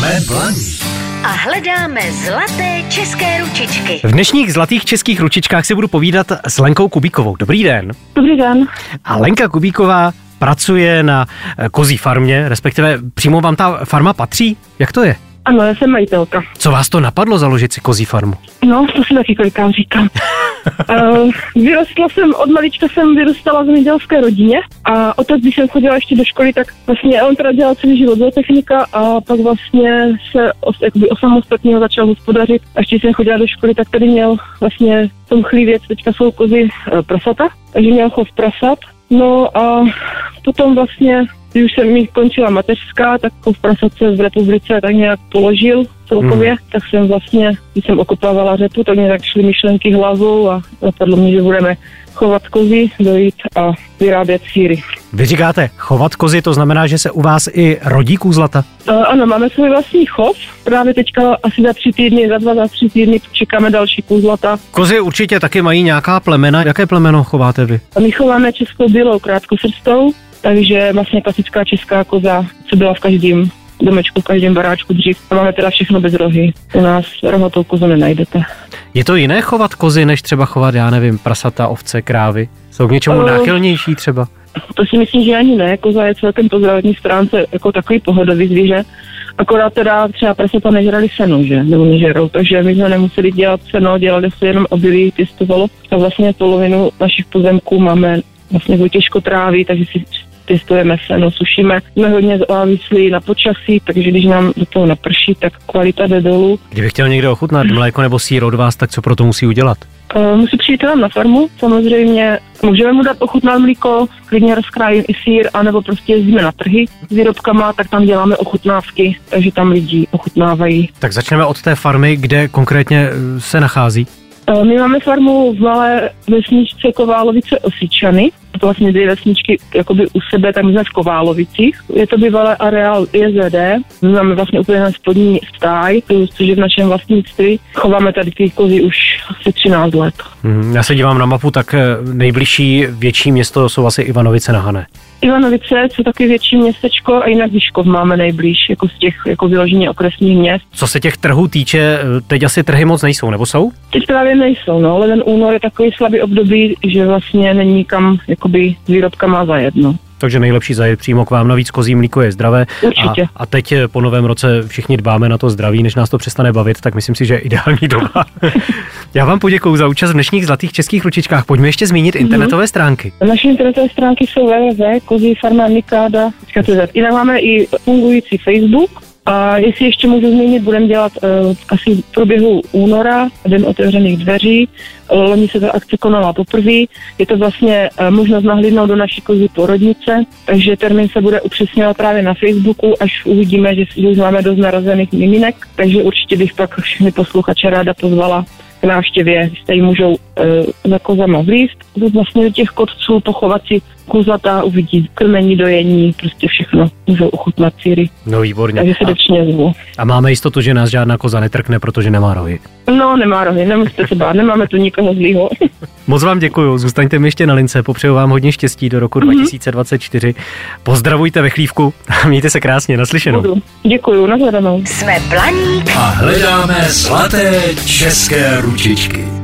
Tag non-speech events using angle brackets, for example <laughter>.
Jsme blaní. a hledáme zlaté české ručičky. V dnešních zlatých českých ručičkách si budu povídat s Lenkou Kubíkovou. Dobrý den. Dobrý den. A Lenka Kubíková pracuje na eh, kozí farmě, respektive přímo vám ta farma patří? Jak to je? Ano, já jsem majitelka. Co vás to napadlo založit si kozí farmu? No, to si taky kolikrát říkám. <laughs> uh, vyrostla jsem, od malička jsem vyrůstala v zemědělské rodině a otec, když jsem chodila ještě do školy, tak vlastně on teda dělal celý život technika a pak vlastně se os, jakoby osamostatně začal hospodařit. A ještě jsem chodila do školy, tak tady měl vlastně v tom chlívěc, teďka jsou kozy uh, prasata, takže měl chov prasat. No a potom vlastně když už jsem mi končila mateřská, tak v prasace v republice tak nějak položil celkově, mm. tak jsem vlastně, když jsem okopávala řepu, tak mě tak šly myšlenky hlavou a napadlo mě, že budeme chovat kozy, dojít a vyrábět síry. Vy říkáte chovat kozy, to znamená, že se u vás i rodí kůzlata? Uh, ano, máme svůj vlastní chov. Právě teďka asi za tři týdny, za dva, za tři týdny čekáme další kůzlata. Kozy určitě taky mají nějaká plemena. Jaké plemeno chováte vy? My chováme českou bílou krátkosrstou, takže vlastně klasická česká koza, co byla v každém domečku, v každém baráčku dřív. A máme teda všechno bez rohy. U nás rohatou kozu nenajdete. Je to jiné chovat kozy, než třeba chovat, já nevím, prasata, ovce, krávy? Jsou k něčemu uh, náchylnější třeba? To si myslím, že ani ne. Koza je celkem po zdravotní stránce jako takový pohodový zvíře. Akorát teda třeba prasata nežrali seno, že? Nebo nežerou, takže my jsme nemuseli dělat seno, dělali se jenom obilí, pěstovalo. A vlastně polovinu našich pozemků máme vlastně těžko tráví, takže si pěstujeme seno, sušíme. Jsme hodně závislí na počasí, takže když nám do toho naprší, tak kvalita jde dolů. Kdyby chtěl někdo ochutnat mléko nebo sír od vás, tak co pro to musí udělat? Uh, musí přijít na farmu, samozřejmě. Můžeme mu dát ochutnat mlíko, klidně rozkrájím i sír, anebo prostě jezdíme na trhy s výrobkama, tak tam děláme ochutnávky, takže tam lidi ochutnávají. Tak začneme od té farmy, kde konkrétně eh, se nachází. Uh, my máme farmu v malé vesničce Koválovice Osičany, vlastně dvě vesničky jakoby u sebe, tak my jsme v Koválovicích. Je to bývalé areál JZD, my máme vlastně úplně na spodní stáj, což je v našem vlastnictví. Chováme tady ty kozy už asi 13 let. Hmm, já se dívám na mapu, tak eh, nejbližší větší město jsou asi Ivanovice na Hané. Ivanovice jsou taky větší městečko a jinak Vyškov máme nejblíž, jako z těch jako vyloženě okresních měst. Co se těch trhů týče, eh, teď asi trhy moc nejsou, nebo jsou? Teď právě nejsou, no, ale ten únor je takový slabý období, že vlastně není kam jakoby s výrobkama zajedno takže nejlepší zajet přímo k vám. Navíc kozí mlíko je zdravé. Určitě. A, a teď eh, po novém roce všichni dbáme na to zdraví, než nás to přestane bavit, tak myslím si, že je ideální doba. <laughs> Já vám poděkuji za účast v dnešních zlatých českých ručičkách. Pojďme ještě zmínit mm-hmm. internetové stránky. Naše internetové stránky jsou www.kozífarma.nikada.cz. Jinak máme i fungující Facebook, a jestli ještě můžu zmínit, budeme dělat uh, asi v průběhu února Den otevřených dveří. Loni se ta akce konala poprvé. Je to vlastně uh, možnost nahlídnout do naší kozy porodnice, takže termín se bude upřesňovat právě na Facebooku, až uvidíme, že, že už máme dost narazených miminek, takže určitě bych pak všechny posluchače ráda pozvala k návštěvě, jste ji můžou e, za kozama vlíst. Vlastně do těch kotců pochovat si kuzata, uvidí krmení, dojení, prostě všechno. Můžou ochutnat síry. No výborně. Takže srdečně zvu. A máme jistotu, že nás žádná koza netrkne, protože nemá rohy. No, nemá rohy, nemusíte se bát, nemáme tu nikoho zlýho. <laughs> Moc vám děkuji, zůstaňte mi ještě na lince, popřeju vám hodně štěstí do roku mm-hmm. 2024. Pozdravujte ve chlívku a mějte se krásně, naslyšenou. Budu. Děkuji, nashledanou. Jsme Blaník a hledáme zlaté české ručičky.